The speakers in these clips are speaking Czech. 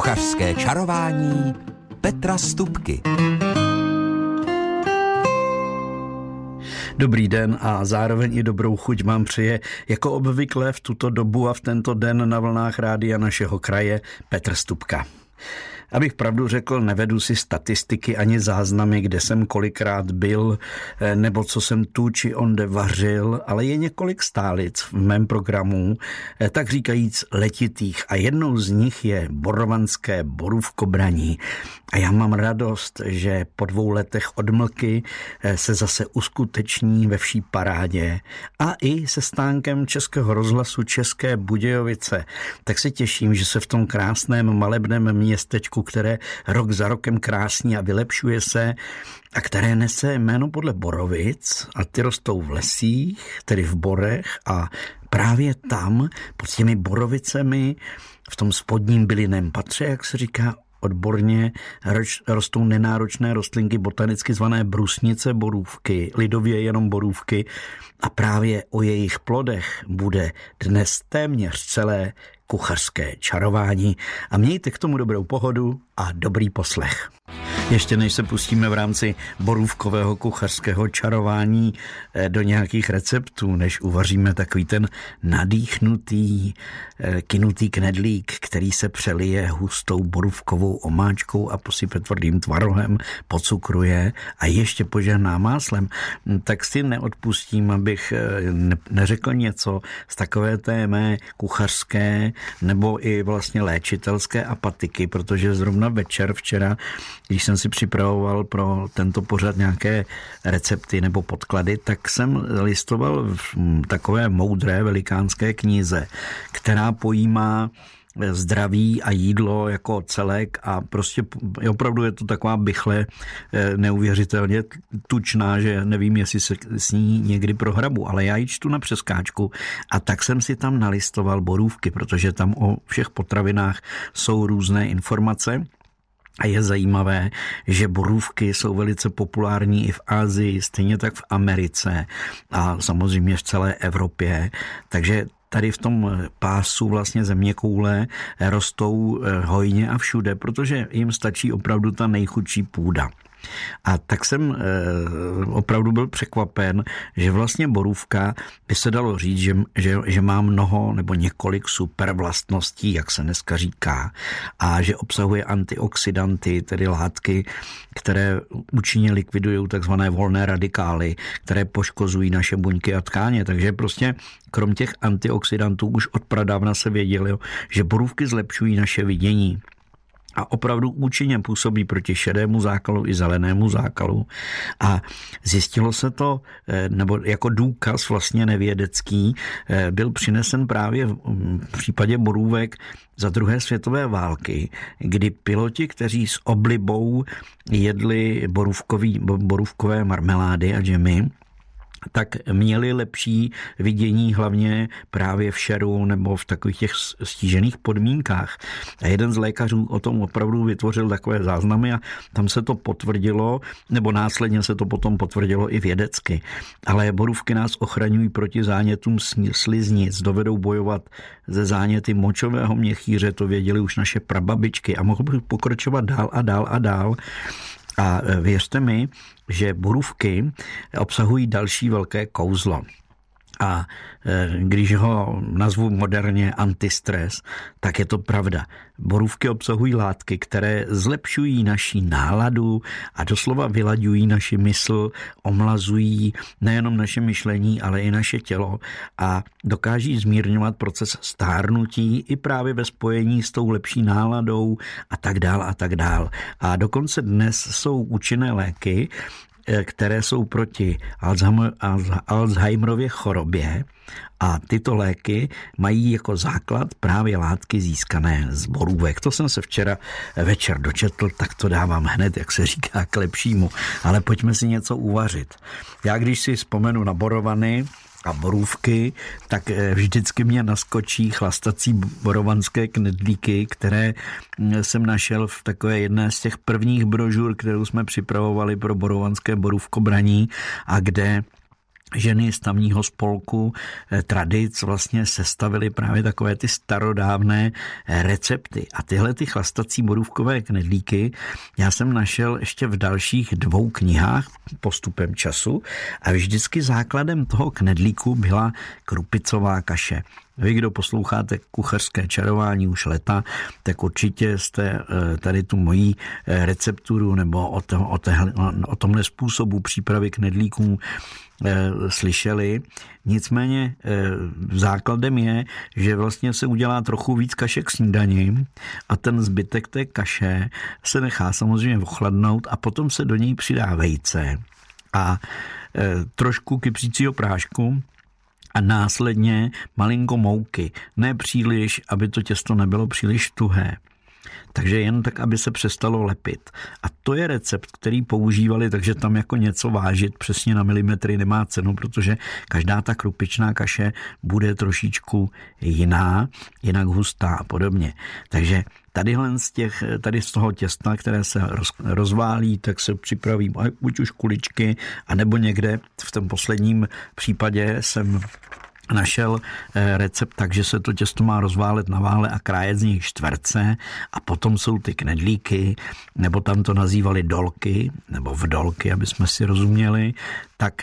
Kuchařské čarování Petra Stupky. Dobrý den a zároveň i dobrou chuť mám přeje jako obvykle v tuto dobu a v tento den na vlnách rádia našeho kraje Petr Stupka. Abych pravdu řekl, nevedu si statistiky ani záznamy, kde jsem kolikrát byl, eh, nebo co jsem tu či onde vařil, ale je několik stálic v mém programu, eh, tak říkajíc letitých a jednou z nich je borovanské borůvkobraní. A já mám radost, že po dvou letech odmlky eh, se zase uskuteční ve vší parádě a i se stánkem Českého rozhlasu České Budějovice. Tak se těším, že se v tom krásném malebném městečku, které rok za rokem krásní a vylepšuje se, a které nese jméno podle borovic a ty rostou v lesích, tedy v borech a právě tam pod těmi borovicemi v tom spodním bylinném patře, jak se říká, odborně rostou nenáročné rostlinky botanicky zvané brusnice borůvky, lidově jenom borůvky a právě o jejich plodech bude dnes téměř celé kuchařské čarování a mějte k tomu dobrou pohodu a dobrý poslech. Ještě než se pustíme v rámci borůvkového kuchařského čarování eh, do nějakých receptů, než uvaříme takový ten nadýchnutý, eh, kinutý knedlík, který se přelije hustou borůvkovou omáčkou a posype tvrdým tvarohem, pocukruje a ještě požehná máslem, hm, tak si neodpustím, abych eh, neřekl něco z takové té mé kuchařské nebo i vlastně léčitelské apatiky, protože zrovna večer včera, když jsem si připravoval pro tento pořad nějaké recepty nebo podklady, tak jsem listoval v takové moudré velikánské knize, která pojímá zdraví a jídlo jako celek a prostě opravdu je to taková bychle eh, neuvěřitelně tučná, že nevím, jestli se s ní někdy prohrabu, ale já ji čtu na přeskáčku a tak jsem si tam nalistoval borůvky, protože tam o všech potravinách jsou různé informace a je zajímavé, že borůvky jsou velice populární i v Asii, stejně tak v Americe a samozřejmě v celé Evropě. Takže tady v tom pásu vlastně země koule rostou eh, hojně a všude, protože jim stačí opravdu ta nejchudší půda. A tak jsem e, opravdu byl překvapen, že vlastně borůvka by se dalo říct, že, že, že má mnoho nebo několik super vlastností, jak se dneska říká, a že obsahuje antioxidanty, tedy látky, které účinně likvidují takzvané volné radikály, které poškozují naše buňky a tkáně. Takže prostě krom těch antioxidantů už od pradávna se vědělo, že borůvky zlepšují naše vidění a opravdu účinně působí proti šedému zákalu i zelenému zákalu. A zjistilo se to, eh, nebo jako důkaz vlastně nevědecký, eh, byl přinesen právě v případě borůvek za druhé světové války, kdy piloti, kteří s oblibou jedli borůvkový, borůvkové marmelády a džemy, tak měli lepší vidění hlavně právě v šeru nebo v takových těch stížených podmínkách. A jeden z lékařů o tom opravdu vytvořil takové záznamy a tam se to potvrdilo, nebo následně se to potom potvrdilo i vědecky. Ale borůvky nás ochraňují proti zánětům sliznic, dovedou bojovat ze záněty močového měchýře, to věděli už naše prababičky a mohl bych pokračovat dál a dál a dál. A e, věřte mi, že borůvky obsahují další velké kouzlo. A e, když ho nazvu moderně antistres, tak je to pravda. Borůvky obsahují látky, které zlepšují naši náladu a doslova vylaďují naši mysl, omlazují nejenom naše myšlení, ale i naše tělo a dokáží zmírňovat proces stárnutí i právě ve spojení s tou lepší náladou a tak dál a tak dál. A dokonce dnes jsou účinné léky, které jsou proti Alzheimerově chorobě a tyto léky mají jako základ právě látky získané z borůvek. To jsem se včera večer dočetl, tak to dávám hned, jak se říká, k lepšímu. Ale pojďme si něco uvařit. Já když si vzpomenu na borovany, a borůvky, tak eh, vždycky mě naskočí chlastací borovanské knedlíky, které mm, jsem našel v takové jedné z těch prvních brožur, kterou jsme připravovali pro borovanské borůvkobraní a kde ženy z tamního spolku eh, tradic vlastně sestavily právě takové ty starodávné eh, recepty. A tyhle ty chlastací borůvkové knedlíky já jsem našel ještě v dalších dvou knihách postupem času a vždycky základem toho knedlíku byla krupicová kaše. Vy, kdo posloucháte kuchařské čarování už leta, tak určitě jste eh, tady tu mojí recepturu nebo o, to, o, tehle, o tomhle způsobu přípravy knedlíků Eh, slyšeli. Nicméně eh, základem je, že vlastně se udělá trochu víc kaše k snídaní a ten zbytek té kaše se nechá samozřejmě ochladnout a potom se do něj přidá vejce a eh, trošku kypřícího prášku a následně malinko mouky. Ne příliš, aby to těsto nebylo příliš tuhé. Takže jen tak, aby se přestalo lepit. A to je recept, který používali, takže tam jako něco vážit přesně na milimetry nemá cenu, protože každá ta krupičná kaše bude trošičku jiná, jinak hustá a podobně. Takže Tadyhle z těch, tady z toho těsta, které se roz, rozválí, tak se připraví buď už kuličky, anebo někde v tom posledním případě jsem našel eh, recept tak, že se to těsto má rozválet na vále a krájet z nich čtverce a potom jsou ty knedlíky, nebo tam to nazývali dolky, nebo vdolky, aby jsme si rozuměli, tak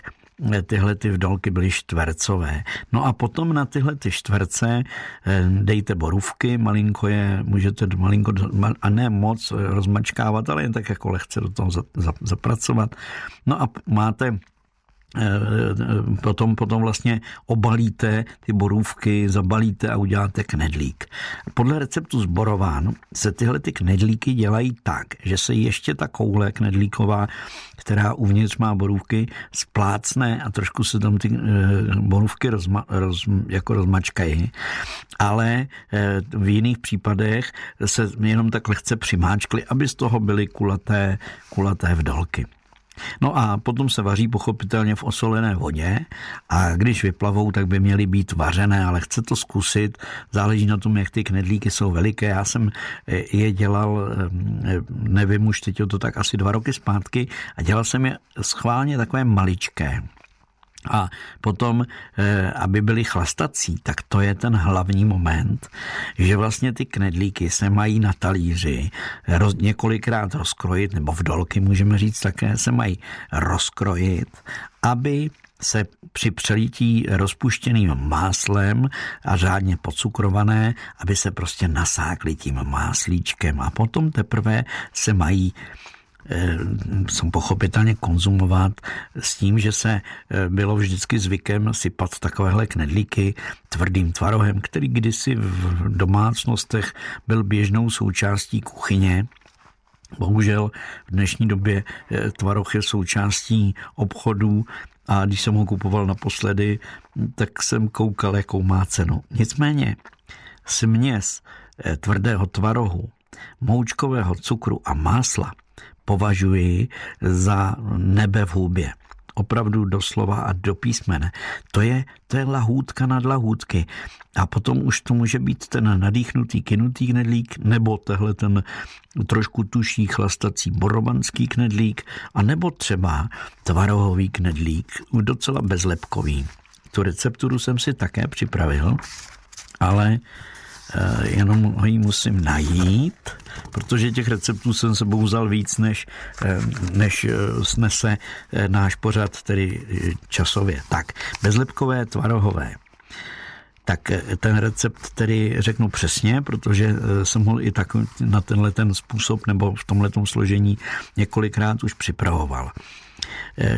eh, tyhle ty vdolky byly čtvercové. No a potom na tyhle ty čtverce eh, dejte borůvky, malinko je, můžete malinko, a ne moc rozmačkávat, ale jen tak jako lehce do toho zapracovat. No a máte potom, potom vlastně obalíte ty borůvky, zabalíte a uděláte knedlík. Podle receptu zborován se tyhle ty knedlíky dělají tak, že se ještě ta koule knedlíková, která uvnitř má borůvky, splácne a trošku se tam ty eh, borůvky rozma, roz, jako rozmačkají. Ale eh, v jiných případech se jenom tak lehce přimáčkly, aby z toho byly kulaté, kulaté vdolky. No a potom se vaří pochopitelně v osolené vodě a když vyplavou, tak by měly být vařené, ale chce to zkusit, záleží na tom, jak ty knedlíky jsou veliké. Já jsem eh, je dělal, eh, nevím už teď to tak asi dva roky zpátky a dělal jsem je schválně takové maličké. A potom, eh, aby byly chlastací, tak to je ten hlavní moment, že vlastně ty knedlíky se mají na talíři roz, několikrát rozkrojit, nebo v dolky můžeme říct také, se mají rozkrojit, aby se při přelítí rozpuštěným máslem a řádně pocukrované, aby se prostě nasákly tím máslíčkem. A potom teprve se mají jsou pochopitelně konzumovat s tím, že se eh, bylo vždycky zvykem sypat takovéhle knedlíky tvrdým tvarohem, který kdysi v domácnostech byl běžnou součástí kuchyně. Bohužel v dnešní době eh, tvaroh je součástí obchodů a když jsem ho kupoval naposledy, tak jsem koukal, jakou má cenu. Nicméně směs tvrdého tvarohu, moučkového cukru a másla považuji za nebe v hůbě. Opravdu doslova a do písmene. To je, to je lahůdka nad lahůdky. A potom už to může být ten nadýchnutý kinutý knedlík, nebo tehle ten trošku tuší chlastací borovanský knedlík, a nebo třeba tvarohový knedlík, docela bezlepkový. Tu recepturu jsem si také připravil, ale jenom ho ji musím najít, protože těch receptů jsem se vzal víc, než, eh, než eh, snese náš pořad, tedy časově. Tak, bezlepkové tvarohové tak ten recept tedy řeknu přesně, protože jsem ho i tak na tenhle ten způsob nebo v tomhle složení několikrát už připravoval.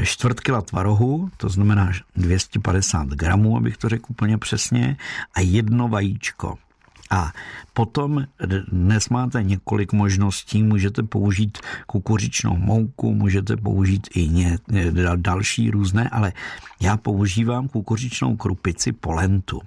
Čtvrt kila tvarohu, to znamená 250 gramů, abych to řekl úplně přesně, a jedno vajíčko. A potom dnes máte několik možností, můžete použít kukuřičnou mouku, můžete použít i ně, další různé, ale já používám kukuřičnou krupici polentu.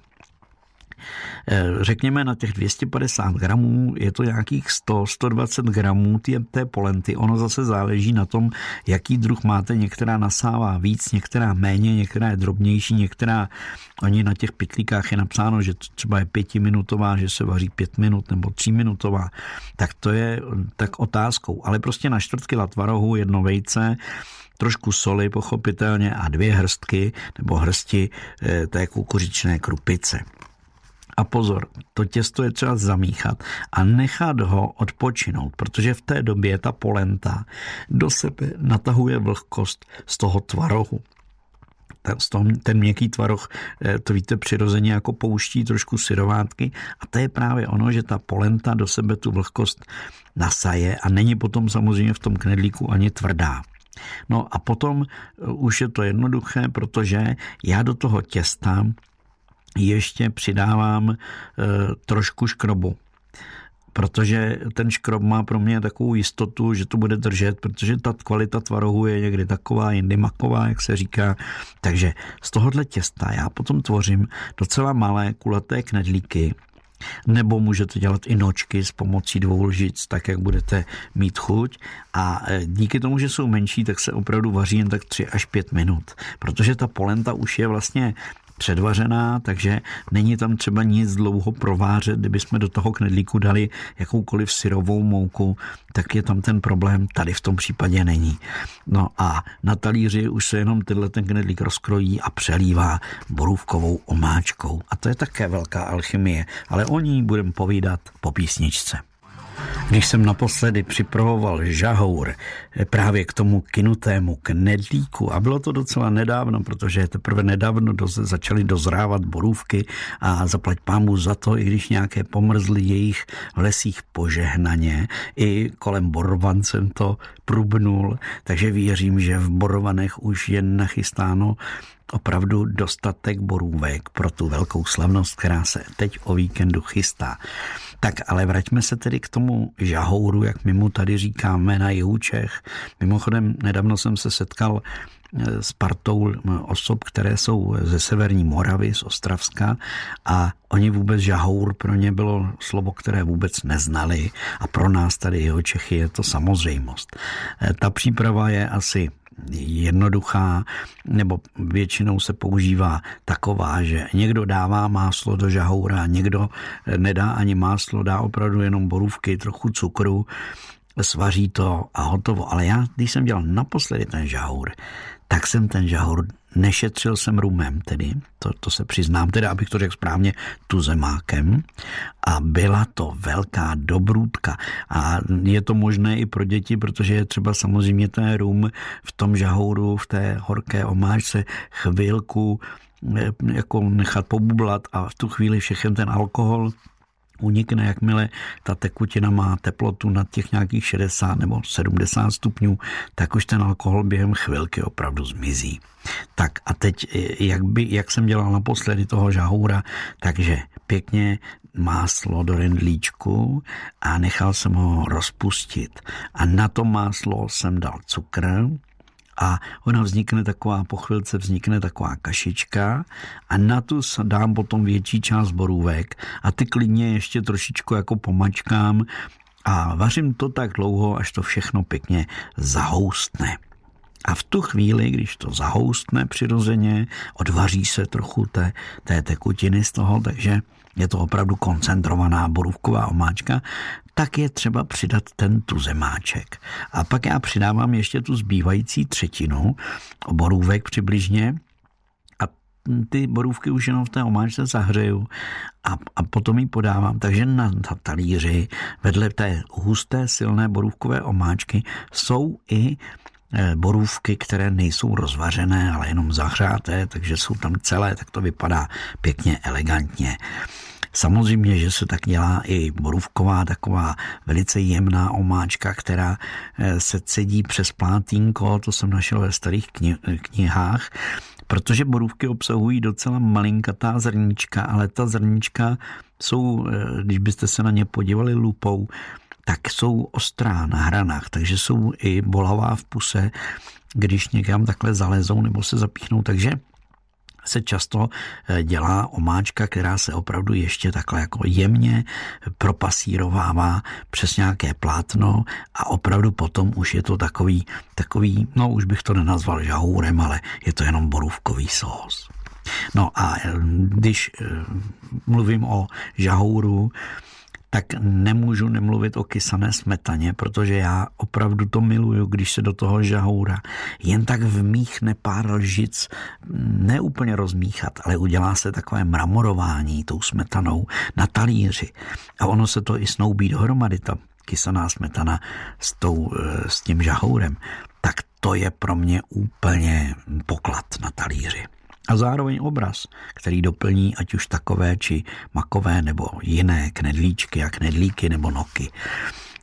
Eh, řekněme na těch 250 gramů je to nějakých 100-120 gramů té, té polenty. Ono zase záleží na tom, jaký druh máte. Některá nasává víc, některá méně, některá je drobnější, některá, oni na těch pitlíkách je napsáno, že třeba je pětiminutová, že se vaří pět minut nebo tříminutová. Tak to je tak otázkou. Ale prostě na čtvrtky latvarohu jedno vejce, trošku soli pochopitelně a dvě hrstky nebo hrsti eh, té kukuřičné krupice. A pozor, to těsto je třeba zamíchat a nechat ho odpočinout, protože v té době ta polenta do sebe natahuje vlhkost z toho tvarohu ten, ten měkký tvaroh, eh, to víte, přirozeně jako pouští trošku syrovátky a to je právě ono, že ta polenta do sebe tu vlhkost nasaje a není potom samozřejmě v tom knedlíku ani tvrdá. No a potom eh, už je to jednoduché, protože já do toho těsta ještě přidávám e, trošku škrobu protože ten škrob má pro mě takovou jistotu, že to bude držet, protože ta kvalita tvarohu je někdy taková, jindy maková, jak se říká. Takže z tohohle těsta já potom tvořím docela malé kulaté knedlíky, nebo můžete dělat i nočky s pomocí dvou lžic, tak jak budete mít chuť. A e, díky tomu, že jsou menší, tak se opravdu vaří jen tak 3 až 5 minut, protože ta polenta už je vlastně předvařená, takže není tam třeba nic dlouho provářet. Kdyby jsme do toho knedlíku dali jakoukoliv syrovou mouku, tak je tam ten problém. Tady v tom případě není. No a na talíři už se jenom tenhle ten knedlík rozkrojí a přelívá borůvkovou omáčkou. A to je také velká alchymie, ale o ní budeme povídat po písničce. Když jsem naposledy připravoval žahour právě k tomu kinutému knedlíku a bylo to docela nedávno, protože teprve nedávno doz, začaly dozrávat borůvky a zaplať pámu za to, i když nějaké pomrzly jejich v lesích požehnaně, i kolem Borvan jsem to prubnul, takže věřím, že v Borovanech už je nachystáno opravdu dostatek borůvek pro tu velkou slavnost, která se teď o víkendu chystá. Tak ale vraťme se tedy k tomu žahouru, jak my mu tady říkáme na jihu Čech. Mimochodem, nedávno jsem se setkal eh, s partou osob, které jsou ze severní Moravy, z Ostravska a oni vůbec žahour pro ně bylo slovo, které vůbec neznali a pro nás tady jeho Čechy je to samozřejmost. Eh, ta příprava je asi jednoduchá, nebo většinou se používá taková, že někdo dává máslo do žahoura, někdo nedá ani máslo, dá opravdu jenom borůvky, trochu cukru, svaří to a hotovo. Ale já, když jsem dělal naposledy ten žahour, tak jsem ten žahour nešetřil jsem rumem, tedy, to, to se přiznám, teda, abych to řekl správně, tuzemákem. A byla to velká dobrůdka. A je to možné i pro děti, protože je třeba samozřejmě ten rum v tom žahouru, v té horké omáčce chvilku eh, jako nechat pobublat a v tu chvíli všechen ten alkohol unikne, jakmile ta tekutina má teplotu nad těch nějakých 60 nebo 70 stupňů, tak už ten alkohol během chvilky opravdu zmizí. Tak a teď, jak, by, jak jsem dělal naposledy toho žahoura, takže pěkně máslo do rendlíčku a nechal jsem ho rozpustit. A na to máslo jsem dal cukr, a ona vznikne taková, po chvilce vznikne taková kašička a na tu dám potom větší část borůvek a ty klidně ještě trošičku jako pomačkám a vařím to tak dlouho, až to všechno pěkně zahoustne. A v tu chvíli, když to zahoustne přirozeně, odvaří se trochu té, té tekutiny z toho, takže je to opravdu koncentrovaná borůvková omáčka, tak je třeba přidat ten tuzemáček. A pak já přidávám ještě tu zbývající třetinu borůvek přibližně a ty borůvky už jenom v té omáčce zahřeju a, a potom ji podávám. Takže na, talíři vedle té husté silné borůvkové omáčky jsou i borůvky, které nejsou rozvařené, ale jenom zahřáté, takže jsou tam celé, tak to vypadá pěkně elegantně. Samozřejmě, že se tak dělá i borůvková taková velice jemná omáčka, která eh, se cedí přes plátínko, to jsem našel ve starých knihách, protože borůvky obsahují docela malinkatá zrnička, ale ta zrnička jsou, eh, když byste se na ně podívali lupou, tak jsou ostrá na hranách, takže jsou i bolavá v puse, když někam takhle zalezou nebo se zapíchnou, takže se často eh, dělá omáčka, která se opravdu ještě takhle jako jemně propasírovává přes nějaké plátno a opravdu potom už je to takový, takový, no už bych to nenazval žahůrem, ale je to jenom borůvkový sós. No a eh, když eh, mluvím o žahouru, tak nemůžu nemluvit o kysané smetaně, protože já opravdu to miluju, když se do toho žahoura jen tak vmíchne pár lžic, ne úplně rozmíchat, ale udělá se takové mramorování tou smetanou na talíři. A ono se to i snoubí dohromady, ta kysaná smetana s, tou, eh, s tím žahourem, tak to je pro mě úplně poklad na talíři. A zároveň obraz, který doplní ať už takové či makové nebo jiné knedlíčky a knedlíky nebo noky.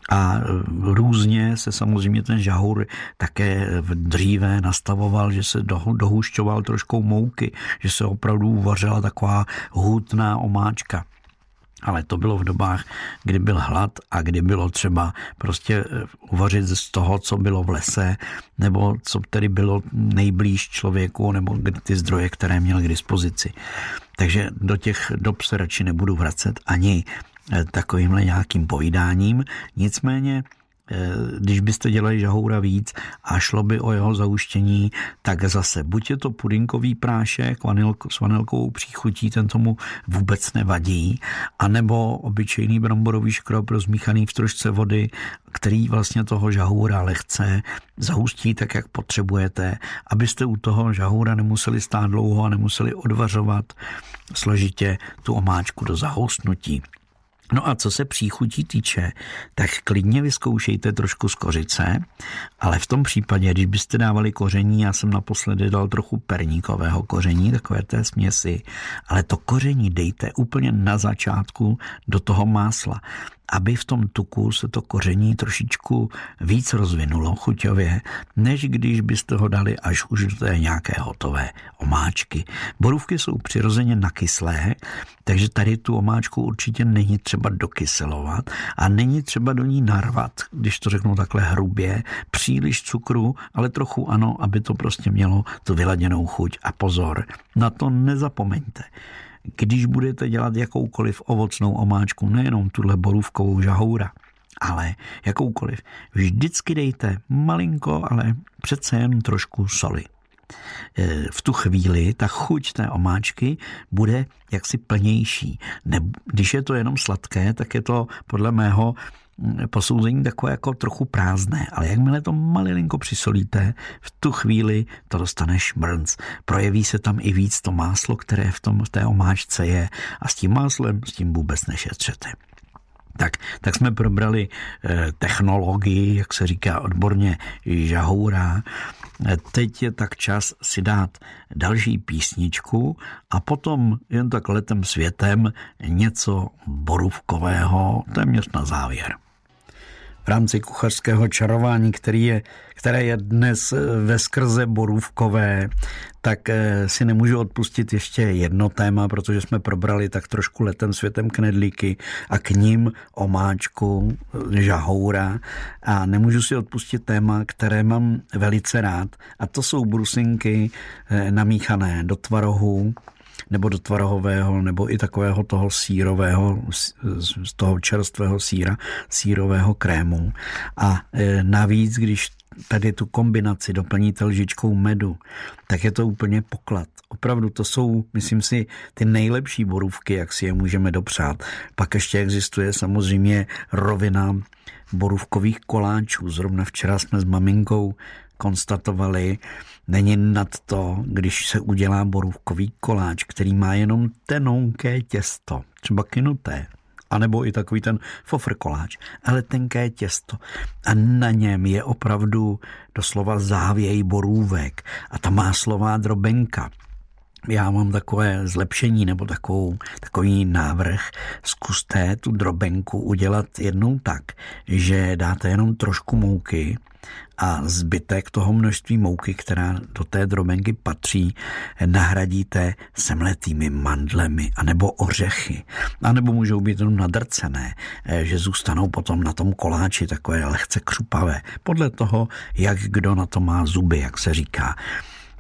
A e, různě se samozřejmě ten žahur také dříve nastavoval, že se dohušťoval trošku mouky, že se opravdu uvařila taková hutná omáčka ale to bylo v dobách, kdy byl hlad a kdy bylo třeba prostě eh, uvařit z toho, co bylo v lese, nebo co tedy bylo nejblíž člověku, nebo ty zdroje, které měl k dispozici. Takže do těch dob se radši nebudu vracet ani eh, takovýmhle nějakým povídáním. Nicméně když byste dělali žahoura víc a šlo by o jeho zauštění, tak zase buď je to pudinkový prášek s vanilkovou příchutí, ten tomu vůbec nevadí, anebo obyčejný bramborový škrob rozmíchaný v trošce vody, který vlastně toho žahoura lehce zahustí tak, jak potřebujete, abyste u toho žahoura nemuseli stát dlouho a nemuseli odvařovat složitě tu omáčku do zahoustnutí. No a co se příchutí týče, tak klidně vyzkoušejte trošku z kořice, ale v tom případě, když byste dávali koření, já jsem naposledy dal trochu perníkového koření, takové té směsi, ale to koření dejte úplně na začátku do toho másla aby v tom tuku se to koření trošičku víc rozvinulo chuťově, než když byste ho dali až už do té nějaké hotové omáčky. Borůvky jsou přirozeně nakyslé, takže tady tu omáčku určitě není třeba dokyselovat a není třeba do ní narvat, když to řeknu takhle hrubě, příliš cukru, ale trochu ano, aby to prostě mělo tu vyladěnou chuť. A pozor, na to nezapomeňte když budete dělat jakoukoliv ovocnou omáčku, nejenom tuhle borůvkovou žahoura, ale jakoukoliv, vždycky dejte malinko, ale přece jen trošku soli. E, v tu chvíli ta chuť té omáčky bude jaksi plnější. Když je to jenom sladké, tak je to podle mého posouzení takové jako trochu prázdné, ale jakmile to malilinko přisolíte, v tu chvíli to dostane šmrnc. Projeví se tam i víc to máslo, které v, tom, v té omáčce je a s tím máslem s tím vůbec nešetřete. Tak, tak jsme probrali eh, technologii, jak se říká odborně, žahoura. Teď je tak čas si dát další písničku a potom jen tak letem světem něco borůvkového, téměř na závěr v rámci kuchařského čarování, který je, které je dnes eh, ve skrze borůvkové, tak eh, si nemůžu odpustit ještě jedno téma, protože jsme probrali tak trošku letem světem knedlíky a k ním omáčku eh, žahoura. A nemůžu si odpustit téma, které mám velice rád a to jsou brusinky namíchané do tvarohu, nebo do tvarohového, nebo i takového toho sírového, z toho čerstvého síra, sírového krému. A e, navíc, když tady tu kombinaci doplníte lžičkou medu, tak je to úplně poklad. Opravdu to jsou, myslím si, ty nejlepší borůvky, jak si je můžeme dopřát. Pak ještě existuje samozřejmě rovina borůvkových koláčů. Zrovna včera jsme s maminkou konstatovali, není nad to, když se udělá borůvkový koláč, který má jenom tenonké těsto, třeba kinuté, anebo i takový ten fofr koláč, ale tenké těsto. A na něm je opravdu doslova závěj borůvek a ta máslová drobenka. Já mám takové zlepšení nebo takovou, takový návrh. Zkuste tu drobenku udělat jednou tak, že dáte jenom trošku mouky, a zbytek toho množství mouky, která do té drobenky patří, nahradíte semletými mandlemi anebo ořechy. A nebo můžou být jenom nadrcené, že zůstanou potom na tom koláči takové lehce křupavé. Podle toho, jak kdo na to má zuby, jak se říká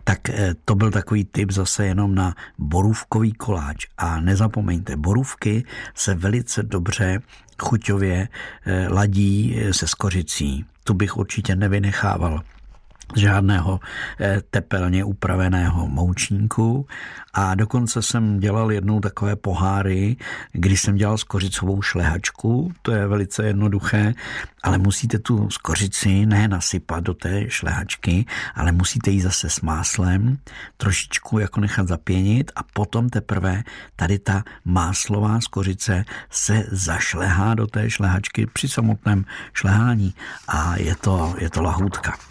tak eh, to byl takový tip zase jenom na borůvkový koláč. A nezapomeňte, borůvky se velice dobře chuťově eh, ladí se skořicí tu bych určitě nevynechával. Žádného eh, tepelně upraveného moučníku. A dokonce jsem dělal jednou takové poháry, kdy jsem dělal skořicovou šlehačku, to je velice jednoduché, ale musíte tu skořici ne nasypat do té šlehačky, ale musíte ji zase s máslem trošičku jako nechat zapěnit a potom teprve tady ta máslová skořice se zašlehá do té šlehačky při samotném šlehání. A je to, je to lahůdka.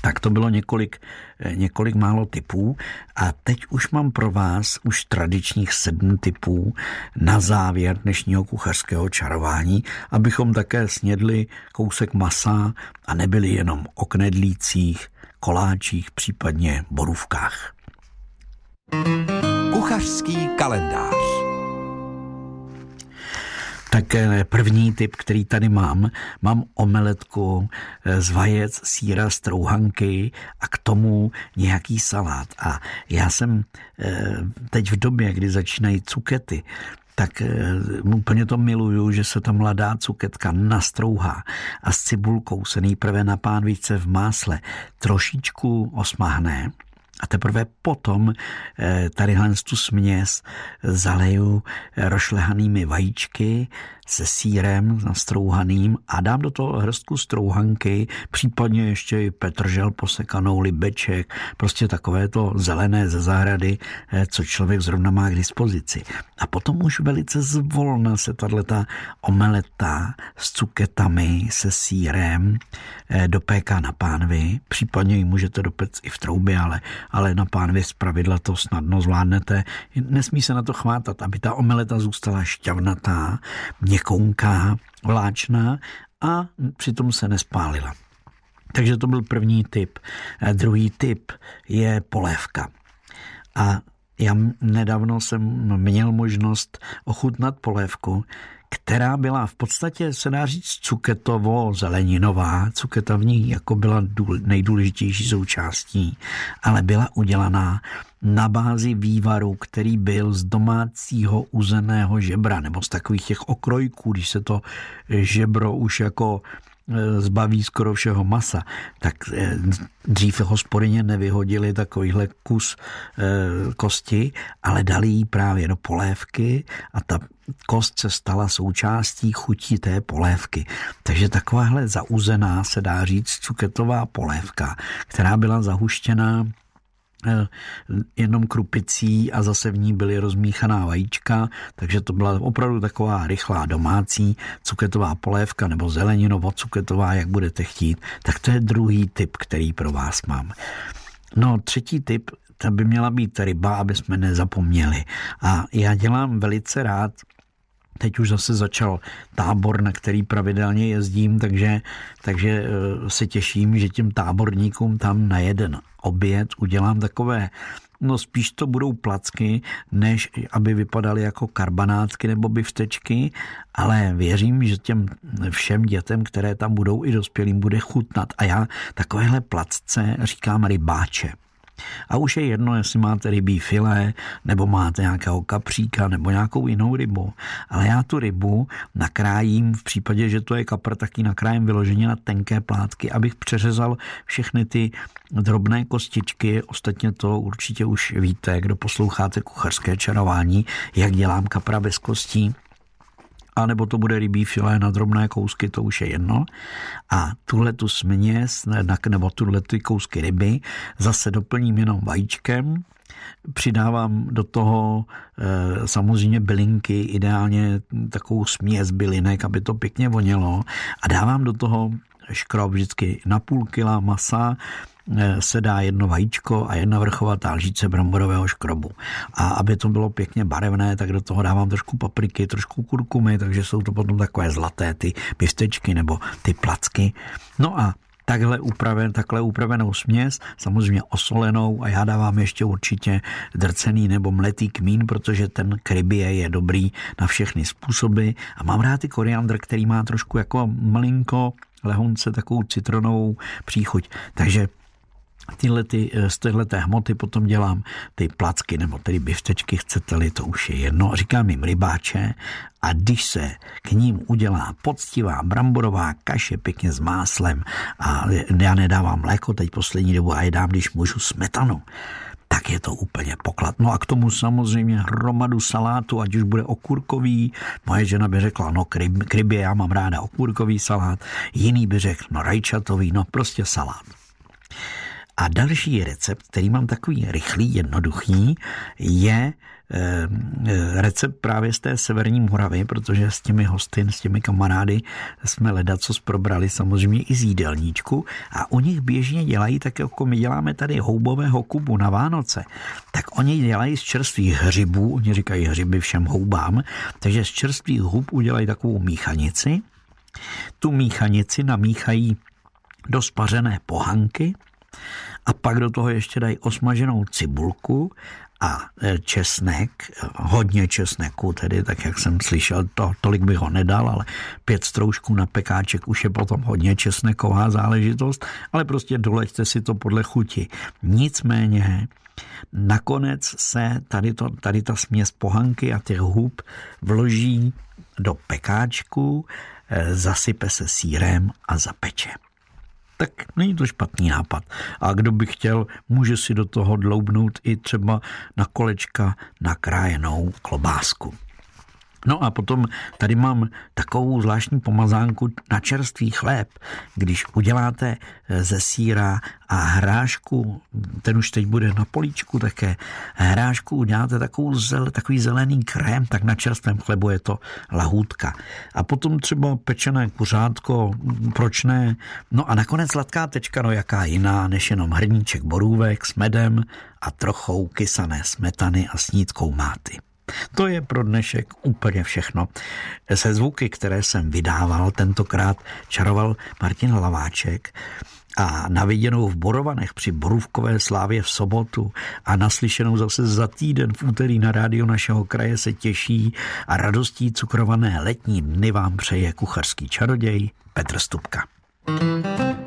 Tak to bylo několik, eh, několik málo typů a teď už mám pro vás už tradičních sedm typů na závěr dnešního kuchařského čarování, abychom také snědli kousek masa a nebyli jenom o knedlících, koláčích, případně borůvkách. Kuchařský kalendář tak eh, první typ, který tady mám, mám omeletku eh, z vajec, síra, strouhanky a k tomu nějaký salát. A já jsem eh, teď v době, kdy začínají cukety, tak úplně to miluju, že se ta mladá cuketka nastrouhá a s cibulkou se nejprve na pánvičce v másle trošičku osmahne, a teprve potom tady tu směs zaleju rošlehanými vajíčky, se sírem nastrouhaným a dám do toho hrstku strouhanky, případně ještě i petržel posekanou, libeček, prostě takové to zelené ze zahrady, eh, co člověk zrovna má k dispozici. A potom už velice zvolna se tato omeleta s cuketami, se sírem eh, dopéká na pánvi, případně ji můžete dopect i v troubě, ale, ale na pánvi z pravidla to snadno zvládnete. Nesmí se na to chvátat, aby ta omeleta zůstala šťavnatá, měkounká, vláčná a přitom se nespálila. Takže to byl první typ. Druhý typ je polévka. A já nedávno jsem měl možnost ochutnat polévku, která byla v podstatě, se dá říct, cuketovo-zeleninová. Cuketa v ní jako byla nejdůležitější součástí, ale byla udělaná na bázi vývaru, který byl z domácího uzeného žebra, nebo z takových těch okrojků, když se to žebro už jako zbaví skoro všeho masa, tak e, dřív hospodyně nevyhodili takovýhle kus e, kosti, ale dali ji právě do polévky a ta kost se stala součástí chutí té polévky. Takže takováhle zauzená, se dá říct, cuketová polévka, která byla zahuštěná Eh, jenom krupicí a zase v ní byly rozmíchaná vajíčka, takže to byla opravdu taková rychlá domácí cuketová polévka nebo zeleninovo cuketová, jak budete chtít. Tak to je druhý typ, který pro vás mám. No, třetí typ, to by měla být ryba, aby jsme nezapomněli. A já dělám velice rád Teď už zase začal tábor, na který pravidelně jezdím, takže, takže eh, se těším, že těm táborníkům tam na jeden oběd udělám takové No spíš to budou placky, než aby vypadaly jako karbanátky nebo biftečky, ale věřím, že těm všem dětem, které tam budou i dospělým, bude chutnat. A já takovéhle placce říkám rybáče. A už je jedno, jestli máte rybí filé, nebo máte nějakého kapříka, nebo nějakou jinou rybu. Ale já tu rybu nakrájím, v případě, že to je kapr, tak ji nakrájím vyloženě na tenké plátky, abych přeřezal všechny ty drobné kostičky. Ostatně to určitě už víte, kdo posloucháte kuchařské čarování, jak dělám kapra bez kostí a nebo to bude rybí filé na drobné kousky, to už je jedno. A tuhle tu směs, nebo tuhle ty kousky ryby zase doplním jenom vajíčkem, přidávám do toho e, samozřejmě bylinky, ideálně takovou směs bylinek, aby to pěkně vonělo a dávám do toho škrob vždycky na půl kila masa, Eh, se dá jedno vajíčko a jedna vrchovatá lžíce bramborového škrobu. A aby to bylo pěkně barevné, tak do toho dávám trošku papriky, trošku kurkumy, takže jsou to potom takové zlaté ty pistečky nebo ty placky. No a takhle, upraven, takhle upravenou směs, samozřejmě osolenou a já dávám ještě určitě drcený nebo mletý kmín, protože ten krybie je dobrý na všechny způsoby a mám rád i koriandr, který má trošku jako malinko lehonce takovou citronovou příchuť. Takže tyhle ty, eh, z téhleté hmoty potom dělám ty placky nebo tedy biftečky, chcete-li, to už je jedno. Říkám jim rybáče a když se k ním udělá poctivá bramborová kaše pěkně s máslem a já nedávám mléko teď poslední dobu a jedám, když můžu smetanu, tak je to úplně poklad. No a k tomu samozřejmě hromadu salátu, ať už bude okurkový. Moje žena by řekla, no k rybě já mám ráda okurkový salát. Jiný by řekl, no rajčatový, no prostě salát. A další recept, který mám takový rychlý, jednoduchý, je eh, recept právě z té severní Moravy, protože s těmi hosty, s těmi kamarády jsme leda, co probrali samozřejmě i z jídelníčku a u nich běžně dělají tak, jako my děláme tady houbového kubu na Vánoce, tak oni dělají z čerstvých hřibů, oni říkají hřiby všem houbám, takže z čerstvých hub udělají takovou míchanici, tu míchanici namíchají do spařené pohanky, a pak do toho ještě dají osmaženou cibulku a e, česnek, hodně česneku tedy, tak jak jsem slyšel, to, tolik bych ho nedal, ale pět stroužků na pekáček už je potom hodně česneková záležitost, ale prostě doleďte si to podle chuti. Nicméně nakonec se tady, to, tady ta směs pohanky a těch hub vloží do pekáčku, e, zasype se sírem a zapeče tak není to špatný nápad. A kdo by chtěl, může si do toho dloubnout i třeba na kolečka nakrájenou klobásku. No a potom tady mám takovou zvláštní pomazánku na čerstvý chléb. Když uděláte eh, ze síra a hrášku, ten už teď bude na políčku také, hrášku uděláte takovou zel, takový zelený krém, tak na čerstvém chlebu je to lahůdka. A potom třeba pečené kuřátko, proč ne? No a nakonec sladká tečka, no jaká jiná, než jenom hrníček borůvek s medem a trochou kysané smetany a snídkou máty. To je pro dnešek úplně všechno. Se zvuky, které jsem vydával, tentokrát čaroval Martin Hlaváček a na viděnou v Borovanech při Borůvkové slávě v sobotu a naslyšenou zase za týden v úterý na rádio našeho kraje se těší a radostí cukrované letní dny vám přeje kuchařský čaroděj Petr Stupka. thank you